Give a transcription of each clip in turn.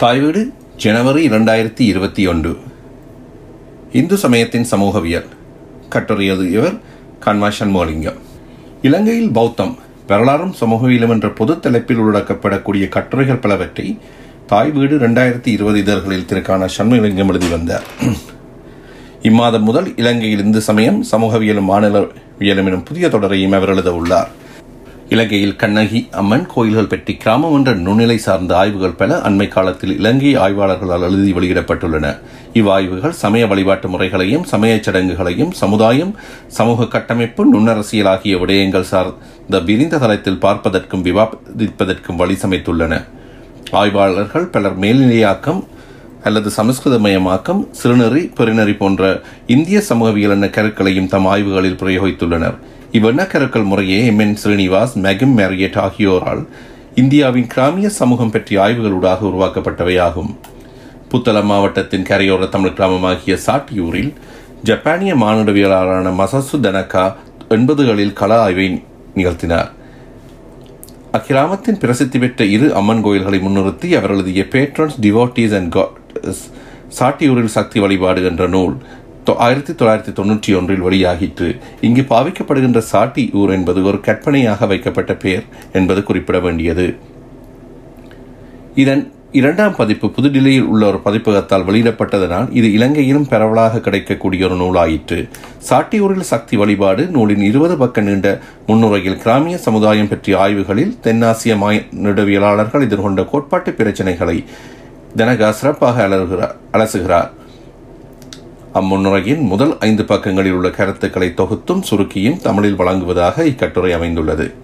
தாய்வீடு ஜனவரி இரண்டாயிரத்தி இருபத்தி ஒன்று. இந்து சமயத்தின் சமூகவியல். கட்டுரையது இவர் கன்வாஷன் மோலிங்கம் இலங்கையில் பௌத்தம் வரலாறும் சமூகவியலும் என்ற பொது தலைப்பில் உள்ளடக்கப்படக்கூடிய கட்டுரைகள் பலவற்றை தாய் வீடு இரண்டாயிரத்தி இருபது இதழ்களில் திருக்கான சண்முகலிங்கம் எழுதி வந்தார். இம்மாதம் முதல் இலங்கையில் இந்து சமயம் சமூகவியலும் மாநிலவியலும் எனும் புதிய தொடரையும் அவர் எழுத உள்ளார். இலங்கையில் கண்ணகி அம்மன் கோயில்கள் பற்றி கிராமம் என்ற நுண்ணிலை சார்ந்த ஆய்வுகள் பல அண்மை காலத்தில் இலங்கை ஆய்வாளர்களால் எழுதி வெளியிடப்பட்டுள்ளன. இவ்வாய்வுகள் சமய வழிபாட்டு முறைகளையும் சமயச் சடங்குகளையும் சமுதாயம் சமூக கட்டமைப்பு நுண்ணரசியல் ஆகிய விடயங்கள் சார்ந்த விரிந்த தளத்தில் பார்ப்பதற்கும் விவாதிப்பதற்கும் வழி சமைத்துள்ளன. ஆய்வாளர்கள் பலர் மேல்நிலையாக்கம் அல்லது சமஸ்கிருதமயமாக்கம் சிறுநெறி பெருநெறி போன்ற இந்திய சமூகவியல் என்ற கருக்களையும் தம் ஆய்வுகளில் பிரயோகித்துள்ளனர். இவ்வெண்ணக்கருக்கள் முறையே M N Srinivas McKim Marriott ஆகியோரால் இந்தியாவின் கிராமிய சமூகம் பற்றிய ஆய்வுகளூடாக உருவாக்கப்பட்டவையாகும். புத்தளம் மாவட்டத்தின் கரையோர தமிழ் கிராமமாகிய சாட்டியூரில் ஜப்பானிய மானுடவியலாளரான மசசு தனகா எண்பதுகளில் கல ஆய்வை நிகழ்த்தினார். அக்கிராமத்தின் பிரசித்தி பெற்ற இரு அம்மன் கோயில்களை முன்னிறுத்தி அவர் எழுதிய பேட்ரன்ஸ் டிவோட்டீஸ் அண்ட் சாட்டியூரில் சக்தி வழிபாடு என்ற நூல் ஆயிரத்தி தொள்ளாயிரத்தி தொன்னூற்றி ஒன்றில் வெளியாகிற்று. இங்கு பாவிக்கப்படுகின்ற சாட்டி ஊர் என்பது ஒரு கற்பனையாக வைக்கப்பட்ட பெயர் என்பது குறிப்பிட வேண்டியது. இதன் இரண்டாம் பதிப்பு புதுடில்லியில் உள்ள ஒரு பதிப்பகத்தால் வெளியிடப்பட்டதனால் இது இலங்கையிலும் பரவலாக கிடைக்கக்கூடிய ஒரு நூலாயிற்று. சாட்டியூரில் சக்தி வழிபாடு நூலின் இருபது பக்க நீண்ட முன்னுரையில் கிராமிய சமுதாயம் பற்றிய ஆய்வுகளில் தென்னாசிய மாநிலவியலாளர்கள் எதிர்கொண்ட கோட்பாட்டு பிரச்சனைகளை தனகா சிறப்பாக அலறுகிறார் அலசுகிறார். அம்முன்னுரையின் முதல் ஐந்து பக்கங்களில் உள்ள கருத்துக்களை தொகுத்தும் சுருக்கியும் தமிழில் வழங்குவதாக இக்கட்டுரை அமைந்துள்ளது.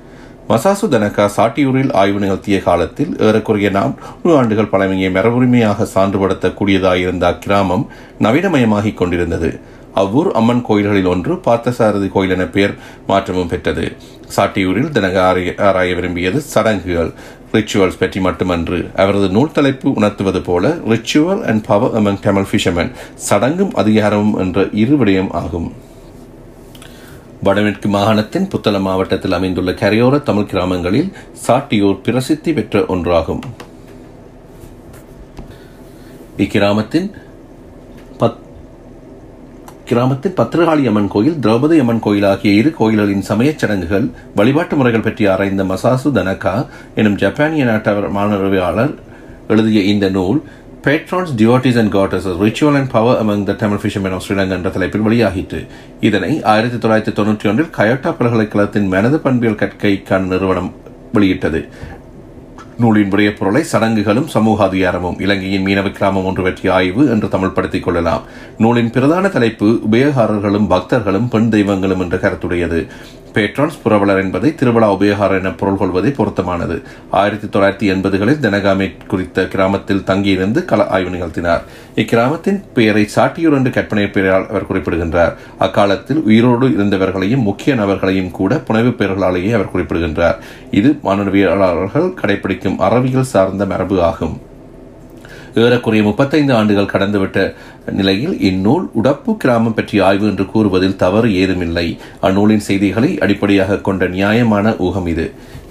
மசாசு தனகா சாட்டியூரில் ஆய்வு நிகழ்த்திய காலத்தில் ஏறக்குறைய நான்கு ஆண்டுகள் பழமையை மரபுரிமையாக சான்றுபடுத்தக்கூடியதாயிருந்த அக்கிராமம் நவீனமயமாகிக் கொண்டிருந்தது. அவ்வூர் அம்மன் கோயில்களில் ஒன்று பார்த்தசாரதி கோயில் என பெயர் மாற்றமும் பெற்றது. சாட்டியூரில் தினக ஆராய விரும்பியது சடங்குகள் ரிச்சுவல்ஸ் பற்றி மட்டுமன்று. அவரது நூல் தலைப்பு உணர்த்துவது போல ritual and power among Tamil fishermen சடங்கும் அதிகாரமும் என்ற இரு விடயம் ஆகும். வடமேற்கு மாகாணத்தின் புத்தளம் மாவட்டத்தில் அமைந்துள்ள கரையோர தமிழ் கிராமங்களில் சாட்டியூர் பிரசித்தி பெற்ற ஒன்றாகும். இக்கிராமத்தின் கிராமத்தில் பத்திரகாளி அம்மன் கோயில் திரௌபதி அம்மன் கோயில் ஆகிய இரு கோயில்களின் சமயச் சடங்குகள் வழிபாட்டு முறைகள் பற்றி ஆராய்ந்த மசாசு தனகா எனும் ஜப்பானிய நாட்டவர் மாணவியாளர் எழுதிய இந்த நூல் patrons devotees and goddesses ritual and power among the Tamil fishermen of Sri Lanka என்ற தலைப்பில் வெளியாகிட்டு இதனை ஆயிரத்தி தொள்ளாயிரத்தி தொன்னூற்றி ஒன்றில் கயோட்டா பல்கலைக்கழகத்தின் மனது பண்பியல் கற்கைக்கான நிறுவனம் வெளியிட்டது. நூலின் விடைய பொருளை சடங்குகளும் சமூக அதிகாரமும் இலங்கையின் மீனவ கிராமம் ஒன்று பற்றிய ஆய்வு என்று தமிழ்படுத்திக் கொள்ளலாம். நூலின் பிரதான தலைப்பு உபயோகாரர்களும் பக்தர்களும் பெண் தெய்வங்களும் என்ற கருத்துடையது. பேட்ரான்ஸ் புரவலர் என்பதை திருவிழா உபயோகாரம் என பொருள் கொள்வதை பொருத்தமானது. ஆயிரத்தி தொள்ளாயிரத்தி எண்பதுகளில் தெனகாமே குறித்த கிராமத்தில் தங்கியிருந்து கல ஆய்வு நிகழ்த்தினார். இக்கிராமத்தின் பெயரை சாட்டியூர் என்று கற்பனை பெயரால் அவர் குறிப்பிடுகின்றார். அக்காலத்தில் உயிரோடு இருந்தவர்களையும் முக்கிய நபர்களையும் கூட புனைவு பெயர்களாலேயே அவர் குறிப்பிடுகின்றார். இது மாணவியலாளர்கள் கடைபிடிக்கும் அறவியல் சார்ந்த மரபு ஆகும். ஏறக்குறைய முப்பத்தைந்து ஆண்டுகள் கடந்துவிட்ட நிலையில் இந்நூல் உடப்பு கிராமம் பற்றிய ஆய்வு என்று கூறுவதில் தவறு ஏதுமில்லை. அந்நூலின் செய்திகளை அடிப்படையாக கொண்ட நியாயமான ஊகம் இது.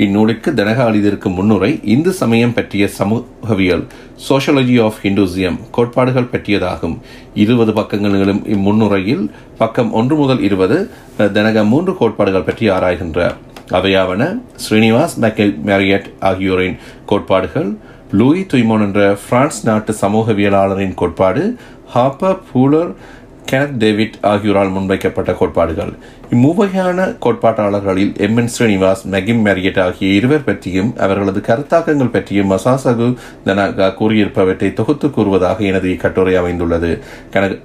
இந்நூலுக்கு தனகாலிதிற்கு முன்னுரை இந்து சமயம் பற்றிய சமூகவியல் சோஷியாலஜி ஆஃப் ஹிந்துசியம் கோட்பாடுகள் பற்றியதாகும். இருபது பக்கங்களிலும் இம்முன்னுரையில் பக்கம் ஒன்று முதல் இருபது தனகா மூன்று கோட்பாடுகள் பற்றி ஆராய்கின்றார். அவையாவன ஸ்ரீனிவாஸ் மேரியட் ஆகியோரின் கோட்பாடுகள் லூயி துய்மோன் என்ற பிரான்ஸ் நாட்டு சமூகவியலாளரின் கோட்பாடு ஹாப்பர் பூலர் கெனத் டேவிட் ஆகியோரால் முன்வைக்கப்பட்ட கோட்பாடுகள். இம்மூவகையான கோட்பாட்டாளர்களில் M N Srinivas McKim Marriott ஆகிய இருவர் பற்றியும் அவர்களது கருத்தாக்கங்கள் பற்றியும் மசாசகு தனகா கூறியிருப்பவற்றை தொகுத்து கூறுவதாக எனது இக்கட்டுரை அமைந்துள்ளது.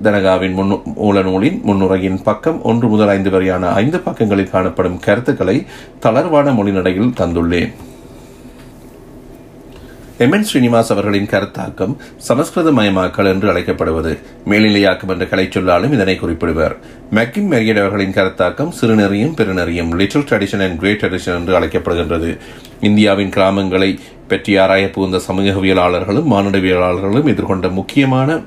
தனகாவின் முன் மூல நூலின் முன்னுரையின் பக்கம் ஒன்று முதல் ஐந்து வரையான ஐந்து பக்கங்களில் காணப்படும் கருத்துக்களை தளர்வான மொழிநடையில் தந்துள்ளேன். எம் என் ஸ்ரீனிவாஸ் அவர்களின் கருத்தாக்கம் சமஸ்கிருத மயமாக்கல் என்று அழைக்கப்படுவது. மேல்நிலையாக்கம் என்ற கலை சொல்லாலும் இதனை குறிப்பிடுவர். மெக்கிம் மெரியட் அவர்களின் கருத்தாக்கம் சிறுநெறியும் பெருநெறியும் little tradition and great tradition என்று அழைக்கப்படுகின்றது. இந்தியாவின் கிராமங்களை பற்றி ஆராய புகுந்த சமூகவியலாளர்களும் மானுடவியலாளர்களும் எதிர்கொண்ட முக்கியமான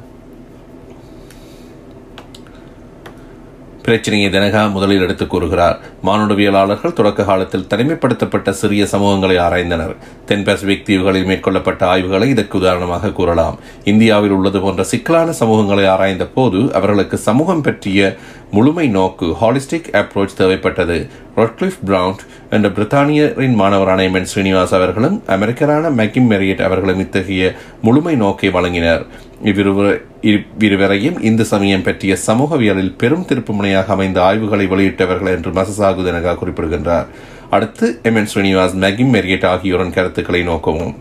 பிரச்சனையை தினகா முதலில் எடுத்துக் கூறுகிறார். மானுடவியலாளர்கள் தொடக்க காலத்தில் தனிமைப்படுத்தப்பட்ட சிறிய சமூகங்களை ஆராய்ந்தனர். தென் பசிபிக் தீவுகளில் மேற்கொள்ளப்பட்ட ஆய்வுகளை இதற்கு உதாரணமாக கூறலாம். இந்தியாவில் உள்ளது போன்ற சிக்கலான சமூகங்களை ஆராய்ந்த போது அவர்களுக்கு சமூகம் பற்றிய முழுமை நோக்கு ஹாலிஸ்டிக் அப்ரோச் தேவைப்பட்டது. ரொட்லிஃப் பிரவுண்ட் என்ற பிரித்தானியரின் மாணவரான எம் என் ஸ்ரீனிவாஸ் அவர்களும் அமெரிக்கரான மெக்கிம் மெரியட் அவர்களும் இத்தகைய முழுமை நோக்கை வழங்கினர். இவ்விருவ- இவ்விருவரையும் இந்து சமயம் பற்றிய சமூகவியலில் பெரும் திருப்புமுனையாக அமைந்த ஆய்வுகளை வெளியிட்டவர்கள் என்று மசசாகு தனகா குறிப்பிடுகின்றார். அடுத்து M. N. Srinivas McKim Marriott ஆகியோரின் கருத்துக்களை நோக்கவும்.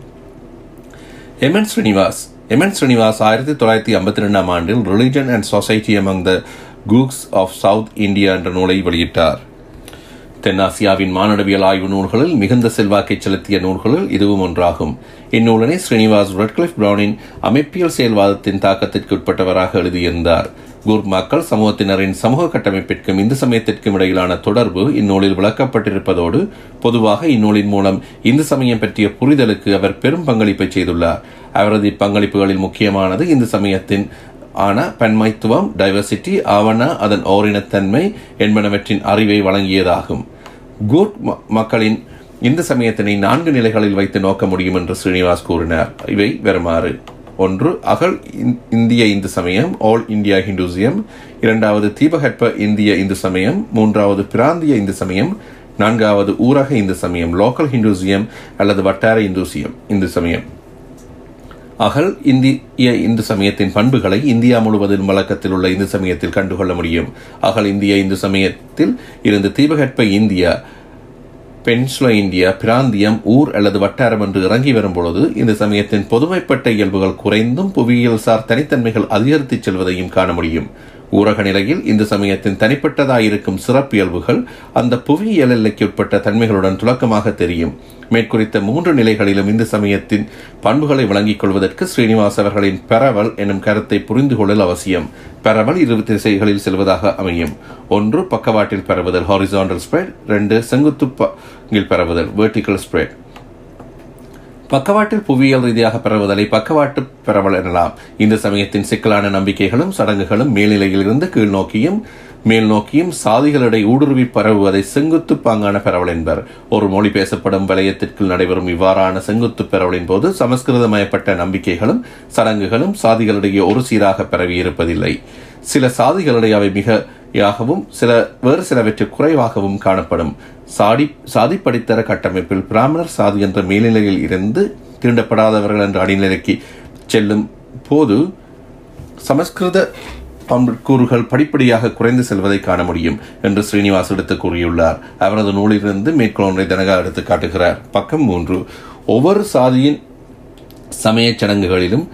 M. N. Srinivas M. N. Srinivas ஆயிரத்தி தொள்ளாயிரத்தி ஐம்பத்தி ரெண்டாம் ஆண்டில் religion and society among the Coorgs of South India என்ற நூலை வெளியிட்டார். தென்னாசியாவின் மானடவியல் ஆய்வு நூல்களில் மிகுந்த செல்வாக்கை செலுத்திய நூல்களில் இதுவும் ஒன்றாகும். இந்நூலனை ஸ்ரீனிவாஸ் ரெட்கிளிஃப் பிரவுனின் அமைப்பியல் செயல்வாதத்தின் தாக்கத்திற்கு உட்பட்டவராக எழுதியிருந்தார். குர் மக்கள் சமூகத்தினரின் சமூக கட்டமைப்பிற்கும் இந்து சமயத்திற்கும் இடையிலான தொடர்பு இந்நூலில் விளக்கப்பட்டிருப்பதோடு பொதுவாக இந்நூலின் மூலம் இந்து சமயம் பற்றிய புரிதலுக்கு அவர் பெரும் பங்களிப்பை செய்துள்ளார். அவரது இப்பங்களிப்புகளில் முக்கியமானது இந்து சமயத்தின் ஆன பன்மைத்துவம் டைவர்சிட்டி ஆவண அதன் ஓரினத்தன்மை என்பனவற்றின் அறிவை வழங்கியதாகும். கூட் மக்களின் இந்த சமயத்தினை நான்கு நிலைகளில் வைத்து நோக்க முடியும் என்று ஸ்ரீனிவாஸ் கூறினார். இவை வருமாறு ஒன்று அகல் இந்- இந்திய இந்து சமயம் ஆல் இந்தியா ஹிந்துசியம் இரண்டாவது தீபகற்ப இந்திய இந்து சமயம். மூன்றாவது பிராந்திய இந்து சமயம். நான்காவது ஊரக இந்து சமயம் லோக்கல் ஹிந்துசியம் அல்லது வட்டார இந்துசியம் இந்து சமயம். அகல் இந்திய இந்து சமயத்தின் பண்புகளை இந்தியா முழுவதும் வழக்கத்தில் உள்ள இந்து சமயத்தில் கண்டுகொள்ள முடியும். அகல் இந்திய இந்து சமயத்தில் இருந்து தீபகற்ப இந்தியா பென்சுலா இந்தியா பிராந்தியம் ஊர் அல்லது வட்டாரம் என்று இறங்கி வரும் பொழுது இந்த சமயத்தின் பொதுமைப்பட்ட இயல்புகள் குறைந்தும் புவியியல் சார் தனித்தன்மைகள் அதிகரித்துச் செல்வதையும் காண முடியும். ஊரக நிலையில் இந்த சமயத்தின் தனிப்பட்டதாயிருக்கும் சிறப்பியல்புகள் அந்த புவியியல் எல்லைக்கு உட்பட்ட தன்மைகளுடன் துலக்கமாக தெரியும். மேற்குறித்த மூன்று நிலைகளிலும் இந்த சமயத்தின் பண்புகளை வழங்கிக் கொள்வதற்கு ஸ்ரீனிவாஸ் அவர்களின் பெறவல் எனும் கருத்தை புரிந்து கொள்ளல் அவசியம். பெறவல் இரு திசைகளில் செல்வதாக அமையும். ஒன்று பக்கவாட்டில் பரவுதல் ஹாரிசாண்டல் ஸ்ப்ரெட் ரெண்டு செங்குத்து பங்கில் பரவுதல் வெர்டிக்கல் ஸ்ப்ரெட் பக்கவாட்டில் புவியியல் ரீதியாக பரவுதலை பக்கவாட்டு பரவல் எனலாம். இந்த சமயத்தின் சிக்கலான நம்பிக்கைகளும் சடங்குகளும் மேல்நிலையிலிருந்து கீழ் நோக்கியும் மேல் நோக்கியும் சாதிகளிடையே ஊடுருவி பரவுவதை செங்குத்து பாங்கான பரவல் என்பர். ஒரு மொழி பேசப்படும் வலயத்திற்குள் நடைபெறும் இவ்வாறான செங்குத்து பரவலின் போது சமஸ்கிருதமயப்பட்ட நம்பிக்கைகளும் சடங்குகளும் சாதிகளிடையே ஒரு சீராக பரவி இருப்பதில்லை. சில சாதிகளிடையே அவை மிகையாகவும் சில வேறு சிலவற்றை குறைவாகவும் காணப்படும். சாடி சாதி படித்தர கட்டமைப்பில் பிராமணர் சாதி என்ற மேல்நிலையில் இருந்து தீண்டப்படாதவர்கள் என்ற அடிநிலைக்கு செல்லும் போது சமஸ்கிருத கூறுகள் படிப்படியாக குறைந்து செல்வதை காண முடியும் என்று ஸ்ரீனிவாஸ் எடுத்து கூறியுள்ளார். அவரது நூலிலிருந்து மேற்கொள் தனகா எடுத்து காட்டுகிறார். பக்கம் மூன்று. ஒவ்வொரு சாதியின் சமயச் சடங்குகளிலும்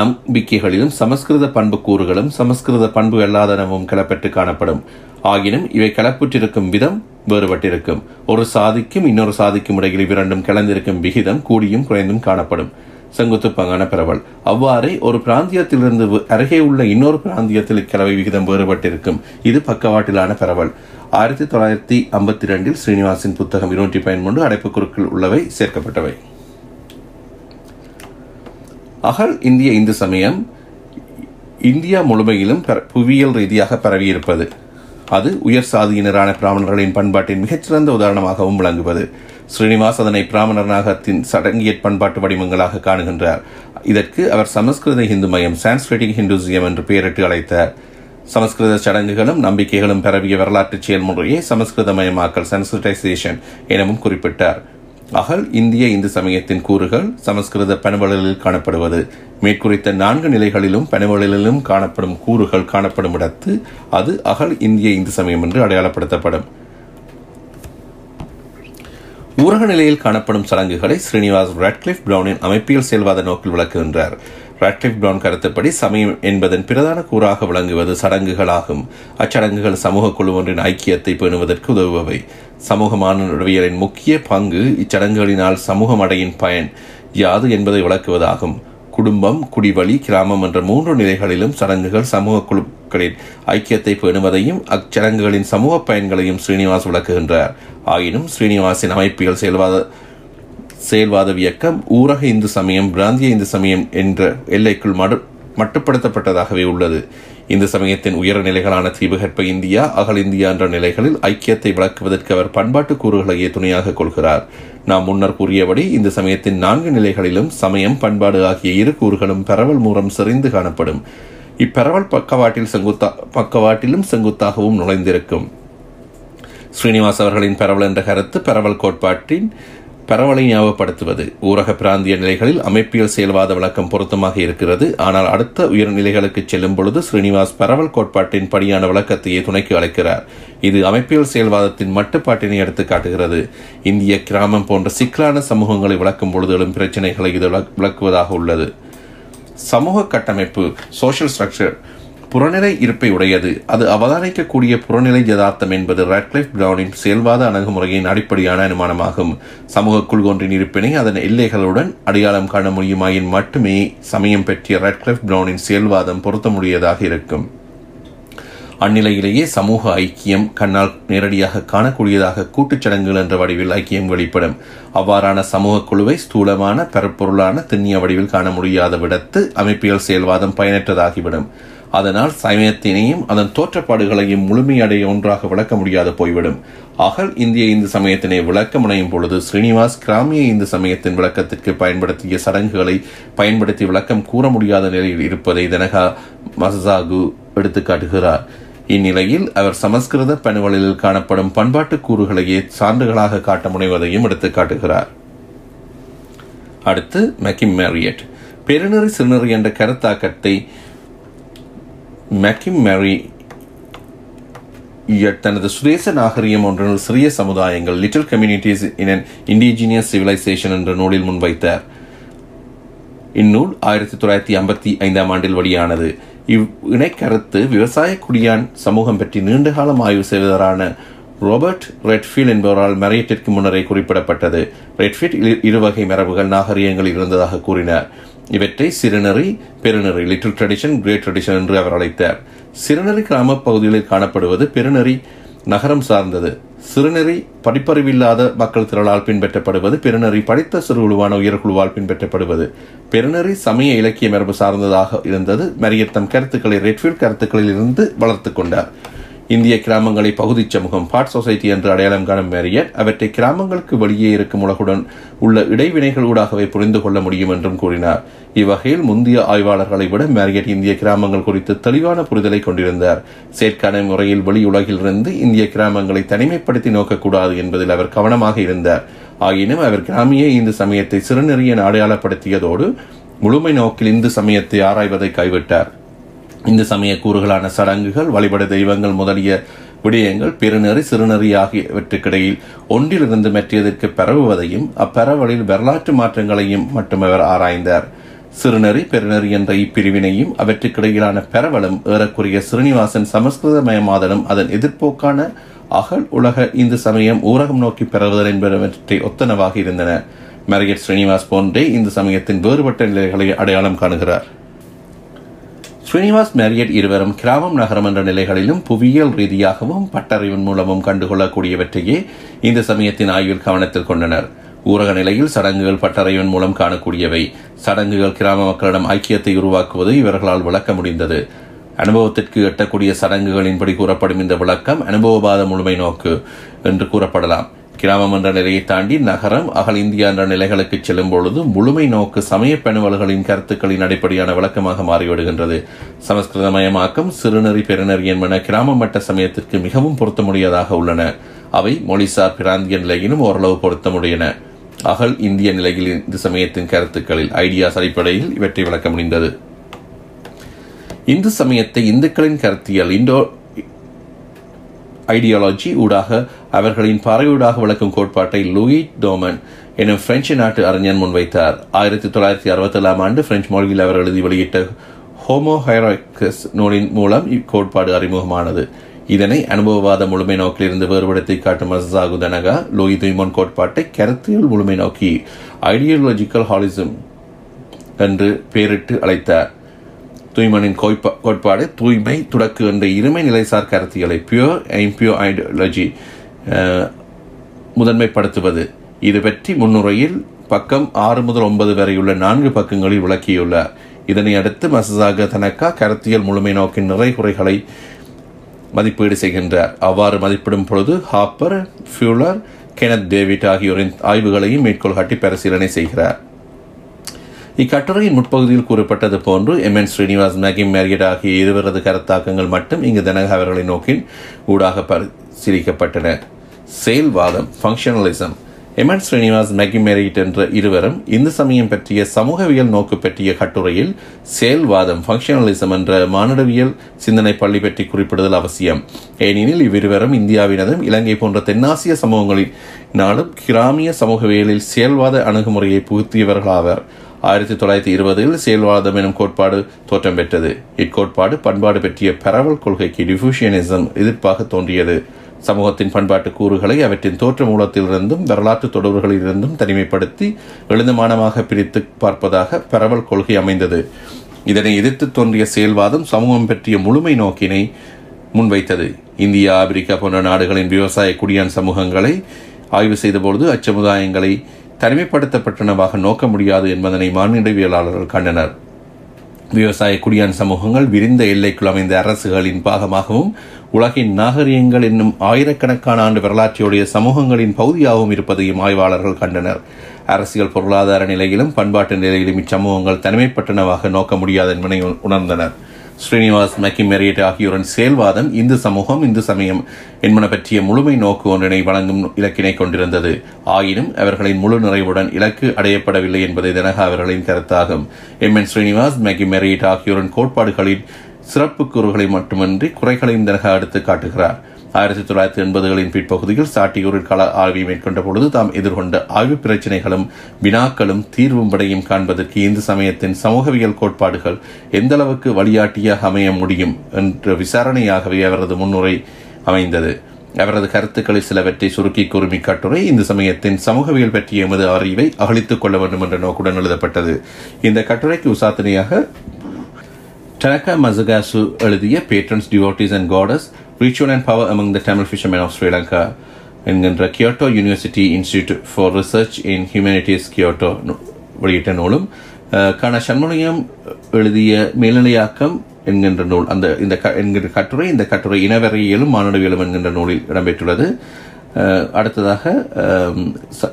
நம்பிக்கைகளிலும் சமஸ்கிருத பண்பு கூறுகளும் சமஸ்கிருத பண்பு அல்லாதனவும் கிளப்பெற்று காணப்படும். ஆகினும் இவை கலப்புற்றிருக்கும் விதம் வேறுபட்டிருக்கும். ஒரு சாதிக்கும் இன்னொரு சாதிக்கும் இடையில் இவ்விரண்டும் கலந்திருக்கும் விகிதம் கூடியும் குறைந்தும் காணப்படும். செங்குத்து பங்கான பரவல். அவ்வாறே ஒரு பிராந்தியத்திலிருந்து அருகே உள்ள இன்னொரு பிராந்தியத்தில் இக்கலவை விகிதம் வேறுபட்டிருக்கும். இது பக்கவாட்டிலான பரவல். ஆயிரத்தி தொள்ளாயிரத்தி ஐம்பத்தி ரெண்டில் ஸ்ரீனிவாசின் புத்தகம் இருநூற்றி பயன்கொண்டு அடைப்புக்குறிக்குள் உள்ளவை சேர்க்கப்பட்டவை. அகல் இந்திய இந்து சமயம் இந்தியா முழுமையிலும் பர- புவியியல் ரீதியாக பரவியிருப்பது. அது உயர் சாதியினரான பிராமணர்களின் பண்பாட்டின் மிகச்சிறந்த உதாரணமாகவும் விளங்குவது. ஸ்ரீனிவாஸ் அதனை பிராமணர் நாகத்தின் சடங்கியற் பண்பாட்டு வடிவங்களாக காணுகின்றார். இதற்கு அவர் சமஸ்கிருத இந்து மயம் சான்ஸ்கிரிட்டிக் ஹிந்துசியம் என்று பெயரிட்டு அழைத்தார் சமஸ்கிருத சடங்குகளும் நம்பிக்கைகளும் பரவிய வரலாற்று செயல்முறையை சமஸ்கிருத மயமாக்கல் சன்ஸ்கிருடைசேஷன் எனவும் குறிப்பிட்டார். அகல் இந்திய இந்து சமயத்தின் கூறுகள் சமஸ்கிருத பணுவலில் காணப்படுவது. மேற்குறித்த நான்கு நிலைகளிலும் பனவழலிலும் காணப்படும் கூறுகள் காணப்படும் இடத்து அது அகல் இந்திய இந்து சமயம் என்று அடையாளப்படுத்தப்படும். ஊரக நிலையில் காணப்படும் சடங்குகளை ஸ்ரீனிவாஸ் ராட்கிளிஃப் பிரவுனின் அமைப்பியல் செயல்வாத நோக்கில் விளக்குகின்றார். ராட்கிளிஃப் பிரவுன் கருத்துப்படி சமயம் என்பதன் பிரதான கூறாக விளங்குவது சடங்குகளாகும். அச்சடங்குகள் சமூக குழு ஒன்றின் ஐக்கியத்தை பேணுவதற்கு உதவுபவை. சமூக மானுடவியலின் முக்கிய பங்கு இச்சடங்குகளினால் சமூகம் அடையின் பயன் யாது என்பதை விளக்குவதாகும். குடும்பம் குடிவழி கிராமம் என்ற மூன்று நிலைகளிலும் சடங்குகள் சமூக குழுக்களின் ஐக்கியத்தை பேணுவதையும் அச்சடங்குகளின் சமூக பயன்களையும் ஸ்ரீனிவாஸ் விளக்குகின்றார். ஆயினும் ஸ்ரீனிவாசின் அமைப்பியல் செயல்வாத செயல்வாத இயக்கம் ஊரக இந்து சமயம் பிராந்திய இந்து சமயம் என்ற எல்லைக்குள் மடு மட்டுப்படுத்தப்பட்டதாகவே உள்ளது. இந்த சமயத்தின் உயர நிலைகளான தீபகற்ப இந்தியா அகல் இந்தியா என்ற நிலைகளில் ஐக்கியத்தை விளக்குவதற்கு அவர் பண்பாட்டு கூறுகளையே துணையாக கொள்கிறார். நாம் முன்னர் கூறியபடி இந்த சமயத்தின் நான்கு நிலைகளிலும் சமயம் பண்பாடு ஆகிய இரு கூறுகளும் பரவல் மூலம் செறிந்து காணப்படும். இப்பரவல் பக்கவாட்டில் செங்குத்தா பக்கவாட்டிலும் செங்குத்தாகவும் நுழைந்திருக்கும். ஸ்ரீனிவாஸ் அவர்களின் பரவல் என்ற கருத்து பரவல் கோட்பாட்டின் பரவலை ஞாபகப்படுத்துவது. ஊரக பிராந்திய நிலைகளில் அமைப்பியல் செயல்வாத விளக்கம் பொருத்தமாக இருக்கிறது. ஆனால் அடுத்த உயர்நிலைகளுக்கு செல்லும் பொழுது ஸ்ரீனிவாஸ் பரவல் கோட்பாட்டின் படியான விளக்கத்தையே துணைக்கு அழைக்கிறார். இது அமைப்பியல் செயல்வாதத்தின் மட்டுப்பாட்டினை எடுத்து காட்டுகிறது. இந்திய கிராமம் போன்ற சிக்கலான சமூகங்களை விளக்கும் பொழுது எழும் பிரச்சனைகளை இது விளக்குவதாக உள்ளது. சமூக கட்டமைப்பு சோஷியல் ஸ்ட்ரக்சர் புறநிலை இருப்பை உடையது. அது அவதானிக்கக்கூடிய புறநிலை யதார்த்தம் என்பது ராட்கிளிஃப் பிரவுனின் செயல்வாத அணுகுமுறையின் அடிப்படையான அனுமானமாகும். சமூக குழுகொன்றின் இருப்பினை அதன் எல்லைகளுடன் அடையாளம் காண முடியுமாயின் மட்டுமே சமயம் பற்றிய ராட்கிளிஃப் பிரவுனின் செயல்வாதம் பொருத்தமுடியதாக இருக்கும். அந்நிலையிலேயே சமூக ஐக்கியம் கண்ணால் நேரடியாக காணக்கூடியதாக கூட்டுச் சடங்குகள் என்ற வடிவில் ஐக்கியம் வெளிப்படும். அவ்வாறான சமூக குழுவை ஸ்தூலமான பெறப்பொருளான திண்ணிய வடிவில் காண முடியாத விடத்து அமைப்பியல் செயல்வாதம் பயனற்றதாகிவிடும். அதனால் சமயத்தினையும் அதன் தோற்றப்பாடுகளையும் முழுமையடைய ஒன்றாக விளக்க முடியாது போய்விடும். அகல் இந்திய இந்து சமயத்தினை விளக்க முனையும் பொழுது ஸ்ரீனிவாஸ் கிராமிய இந்து சமயத்தின் விளக்கத்திற்கு பயன்படுத்திய சடங்குகளை பயன்படுத்தி விளக்கம் கூற முடியாத நிலையில் இருப்பதை தனகா மசாகு எடுத்துக்காட்டுகிறார் இந்நிலையில் அவர் சமஸ்கிருத பணுவலில் காணப்படும் பண்பாட்டு கூறுகளையே சான்றுகளாக காட்ட முனைவதையும் எடுத்து காட்டுகிறார். அடுத்து மெக்கிம் மேரியட். பெருநெறி சிறுநெறி என்ற கருத்தாக்கத்தை மேக்கிம் மேரி தனது சுதேச நாகரிகம் ஒன்றில் சிறிய சமுதாயங்கள் little communities in an indigenous civilization என்ற நூலில் முன்வைத்தார். இந்நூல் ஆயிரத்தி தொள்ளாயிரத்தி ஐம்பத்தி ஐந்தாம் ஆண்டில் வெளியானது. இவ் இணைக்கருத்து விவசாய குடியான் சமூகம் பற்றி நீண்டகாலம் ஆய்வு செய்வதரான ரோபர்ட் ரெட்ஃபீல்ட் என்பவரால் மெரியட்டிற்கு முன்னரே குறிப்பிடப்பட்டது. ரெட்ஃபீல்ட் இருவகை மரபுகள் நாகரிகங்களில் இருந்ததாக கூறினார். இவற்றை சிறுநெறி பெருநெறி லிட்டில் ட்ரெடிஷன் கிரேட் ட்ரெடிஷன் என்று அவர் அழைத்தார். சிறுநெறி கிராம பகுதிகளில் காணப்படுவது பெருநெறி நகரம் சார்ந்தது. சிறுநெறி படிப்பறிவில்லாத மக்கள் திரளால் பின்பற்றப்படுவது பெருநெறி படித்த சிறுகுழுவான உயர்குழுவால் பின்பற்றப்படுவது. பெருநெறி சமய இலக்கிய மரபு சார்ந்ததாக இருந்தது. மரியத்தம் கருத்துக்களை ரெட்ஃபீல்ட் கருத்துக்களில் இருந்து வளர்த்து கொண்டார். இந்திய கிராமங்களை பகுதி சமூகம் பாட் சொசைட்டி என்று அடையாளம் காணும் மேரியட் அவற்றை கிராமங்களுக்கு வெளியே இருக்கும் உலகுடன் உள்ள இடைவினைகளூடாகவே புரிந்து கொள்ள முடியும் என்றும் கூறினார். இவ்வகையில் முந்தைய ஆய்வாளர்களை விட மேரியட் இந்திய கிராமங்கள் குறித்து தெளிவான புரிதலை கொண்டிருந்தார். செயற்கான முறையில் வெளி உலகிலிருந்து இந்திய கிராமங்களை தனிமைப்படுத்தி நோக்கக்கூடாது என்பதில் அவர் கவனமாக இருந்தார். ஆயினும் அவர் கிராமிய இந்து சமயத்தை சிறுநெறியன் அடையாளப்படுத்தியதோடு முழுமை நோக்கில் இந்து சமயத்தை ஆராய்வதை கைவிட்டார். இந்து சமய கூறுகளான சடங்குகள் வழிபட தெய்வங்கள் முதலிய விடயங்கள் பெருநெறி சிறுநெறி ஆகியவற்றுக்கிடையில் ஒன்றிலிருந்து மற்றியதற்கு பரவுவதையும் அப்பரவலில் வரலாற்று மாற்றங்களையும் மட்டும் அவர் ஆராய்ந்தார். சிறுநெறி பெருநெறி என்ற இப்பிரிவினையும் அவற்றுக்கிடையிலான பரவலும் ஏறக்குறைய ஸ்ரீனிவாசன் சமஸ்கிருதமயமாதலும் அதன் எதிர்ப்போக்கான அகல் உலக இந்து சமயம் ஊரகம் நோக்கி பெறுவதல் என்பவற்றை ஒத்தனவாக இருந்தன. மரியட் ஸ்ரீனிவாஸ் போன்றே இந்து சமயத்தின் வேறுபட்ட நிலைகளை அடையாளம் காணுகிறார். ஸ்ரீனிவாஸ் மேரியட் இருவரும் கிராமம் நகரம் என்ற நிலைகளிலும் புவியியல் ரீதியாகவும் பட்டறிவின் மூலமும் கண்டுகொள்ளக்கூடியவற்றையே இந்த சமயத்தின் ஆய்வில் கவனத்தில் கொண்டனர். ஊரக நிலையில் சடங்குகள் பட்டறைவன் மூலம் காணக்கூடியவை. சடங்குகள் கிராம மக்களிடம் ஐக்கியத்தை உருவாக்குவது இவர்களால் விளக்க முடிந்தது. அனுபவத்திற்கு எட்டக்கூடிய சடங்குகளின்படி கூறப்படும் இந்த விளக்கம் அனுபவவாத முழுமை நோக்கு என்று கூறப்படலாம். கிராமம் என்ற நிலையை தாண்டி நகரம் அகல் இந்தியா என்ற நிலைகளுக்கு செல்லும் பொழுது முழுமை நோக்கு சமய பெணுவல்களின் கருத்துக்களின் அடிப்படையான விளக்கமாக மாறிவிடுகின்றது. சமஸ்கிருதமயமாக்கம் சிறுநெறி பெருநெறி என்பன கிராம மட்ட சமயத்திற்கு மிகவும் பொருத்தமுடையதாக உள்ளன. அவை மொழிசார் பிராந்திய நிலையிலும் ஓரளவு பொருத்தமுடையன. அகல் இந்திய நிலையில் இந்த சமயத்தின் கருத்துக்களில் ஐடியாஸ் அடிப்படையில் இவற்றை விளக்க முடிந்தது. இந்து சமயத்தை இந்துக்களின் கருத்தியல் இண்டோ ஐடியாலஜி ஊடாக அவர்களின் பறவையூடாக விளக்கும் கோட்பாட்டை லூயி டோமன் எனும் பிரெஞ்சு நாட்டு அறிஞர் முன்வைத்தார். ஆயிரத்தி தொள்ளாயிரத்தி அறுபத்தேழாம் ஆண்டு பிரெஞ்சு மொழியில் அவர் எழுதி வெளியிட்ட ஹோமோஹைரோக்கஸ் நூலின் மூலம் இக்கோட்பாடு அறிமுகமானது. இதனை அனுபவவாத முழுமை நோக்கிலிருந்து வேறுபடுத்தி காட்டும் மசாகு தனகா லூயி துய்மோன் கோட்பாட்டை கருத்தியல் முழுமை நோக்கி ஐடியாலஜிக்கல் ஹாலிசம் என்று பெயரிட்டு அழைத்தார். தூய்மனின் கோட்பாடு தூய்மை துடக்கு என்ற இருமை நிலைசார் கருத்தியலை பியூர் இம்பியூர் ஐடியாலஜி முதன்மைப்படுத்துவது. இது பற்றி முன்னுரையில் பக்கம் ஆறு முதல் ஒன்பது வரையுள்ள நான்கு பக்கங்களில் விளக்கியுள்ளார். இதனை அடுத்து மசசாக தனக்கா கருத்தியல் முழுமை நோக்கின் நிறை குறைகளை மதிப்பீடு செய்கின்றார். அவ்வாறு மதிப்பிடும் பொழுது ஹாப்பர் ஃபியூலர் கெனத் டேவிட் ஆகியோரின் ஆய்வுகளையும் மேற்கோள் காட்டி பரிசீலனை செய்கிறார். இக்கட்டுரையின் முற்பகுதியில் கூறப்பட்டது போன்று M N Srinivas McKim Marriott ஆகிய இருவரது கருத்தாக்கங்கள் மட்டும் இங்கு தனக அவர்களின் நோக்கின் ஊடாக பரிசீலிக்கப்பட்டன. செயல்வாதம் ஃபங்க்ஷனலிசம் எமன் ஸ்ரீனிவாஸ் மெகிமெரிட் என்ற இருவரும் இந்து சமயம் பற்றிய சமூகவியல் நோக்கு பற்றிய கட்டுரையில் செயல்வாதம் ஃபங்க்ஷனலிசம் என்ற மானுடவியல் சிந்தனை பள்ளி பற்றி குறிப்பிடுதல் அவசியம். ஏனெனில் இவ்விருவரும் இந்தியாவினதும் இலங்கை போன்ற தென்னாசிய சமூகங்களினாலும் கிராமிய சமூகவியலில் செயல்வாத அணுகுமுறையை புகுத்தியவர்களாவர். ஆயிரத்தி தொள்ளாயிரத்தி இருபதில் செயல்வாதம் எனும் கோட்பாடு தோற்றம் பெற்றது. இக்கோட்பாடு பண்பாடு பற்றிய பரவல் கொள்கைக்கு டிஃபூஷியனிசம் எதிர்ப்பாக தோன்றியது. சமூகத்தின் பண்பாட்டு கூறுகளை அவற்றின் தோற்ற மூலத்திலிருந்தும் வரலாற்று தொடர்புகளிலிருந்தும் தனிமைப்படுத்தி எழுந்தமானமாக பிரித்து பார்ப்பதாக பரவல் கொள்கை அமைந்தது. இதனை எதிர்த்து தோன்றிய செயல்வாதம் சமூகம் பற்றிய முழுமை நோக்கினை முன்வைத்தது. இந்தியா ஆப்பிரிக்கா போன்ற நாடுகளின் விவசாய குடியான் சமூகங்களை ஆய்வு செய்தபொழுது அச்சமுதாயங்களை தனிமைப்படுத்தப்பட்டனவாக நோக்க முடியாது என்பதனை மானிடவியலாளர்கள் கண்டனர். விவசாய குடியான் சமூகங்கள் விரிந்த எல்லைக்குள் அமைந்த அரசுகளின் பாகமாகவும் உலகின் நாகரிகங்கள் என்னும் ஆயிரக்கணக்கான ஆண்டு வரலாற்றையுடைய சமூகங்களின் பகுதியாகவும் இருப்பதையும் ஆய்வாளர்கள் கண்டனர். அரசியல் பொருளாதார நிலையிலும் பண்பாட்டு நிலையிலும் இச்சமூகங்கள் தனிமைப்பட்டனவாக நோக்க முடியாது என்பதை உணர்ந்தனர். ஸ்ரீனிவாஸ் மெக்கிமெரியட் ஆகியோரின் செயல்வாதம் இந்து சமூகம் இந்து சமயம் என்பன பற்றிய முழுமை நோக்கு ஒன்றினை வழங்கும் இலக்கினை கொண்டிருந்தது. ஆயினும் அவர்களின் முழு நிறைவுடன் இலக்கு அடையப்படவில்லை என்பதை தினக அவர்களின் கருத்தாகும். எம் என் ஸ்ரீனிவாஸ் மெக்கிமெரியட் ஆகியோரின் கோட்பாடுகளின் சிறப்பு கூறுகளை மட்டுமின்றி குறைகளையும் தினக அடுத்து காட்டுகிறார். ஆயிரத்தி தொள்ளாயிரத்தி எண்பதுகளின் பிற்பகுதியில் சாட்டியூரில் கள ஆய்வை மேற்கொண்ட பொழுது தாம் எதிர்கொண்ட ஆய்வு பிரச்சினைகளும் வினாக்களும் தீர்வும் படையும் காண்பதற்கு இந்து சமயத்தின் சமூகவியல் கோட்பாடுகள் எந்தளவுக்கு வழியாட்டியாக அமைய முடியும் என்ற விசாரணையாகவே அவரது முன்னுரை அமைந்தது. அவரது கருத்துக்களை சிலவற்றை சுருக்கி கூறும் கட்டுரை இந்த சமயத்தின் சமூகவியல் பற்றிய எமது அறிவை அகழித்துக் கொள்ள வேண்டும் என்ற நோக்குடன் எழுதப்பட்டது. இந்த கட்டுரைக்கு உசாத்தனையாக டனக்கா Mazagasu எழுதிய patrons devotees and goddesses ritual and power among the Tamil fishermen of Sri Lanka என்கின்ற Kyoto University Institute for Research in Humanities Kyoto வெளியிட்ட நூலும் கண சண்முனையம் எழுதிய மேல்நிலையாக்கம் என்கின்ற நூல் அந்த இந்த என்கின்ற கட்டுரை இந்த கட்டுரை இனவரையியலும் மானுடவியலும் என்கின்ற நூலில் இடம்பெற்றுள்ளது. அடுத்ததாக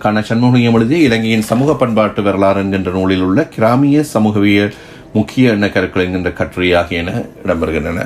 கன சண்முகம் எழுதிய இலங்கையின் சமூக பண்பாட்டு வரலாறு என்கின்ற நூலில் உள்ள கிராமிய சமூகவியல் முக்கிய எண்ண கருக்கள் என்கின்ற கட்டுரை ஆகியன இடம்பெறுகின்றன.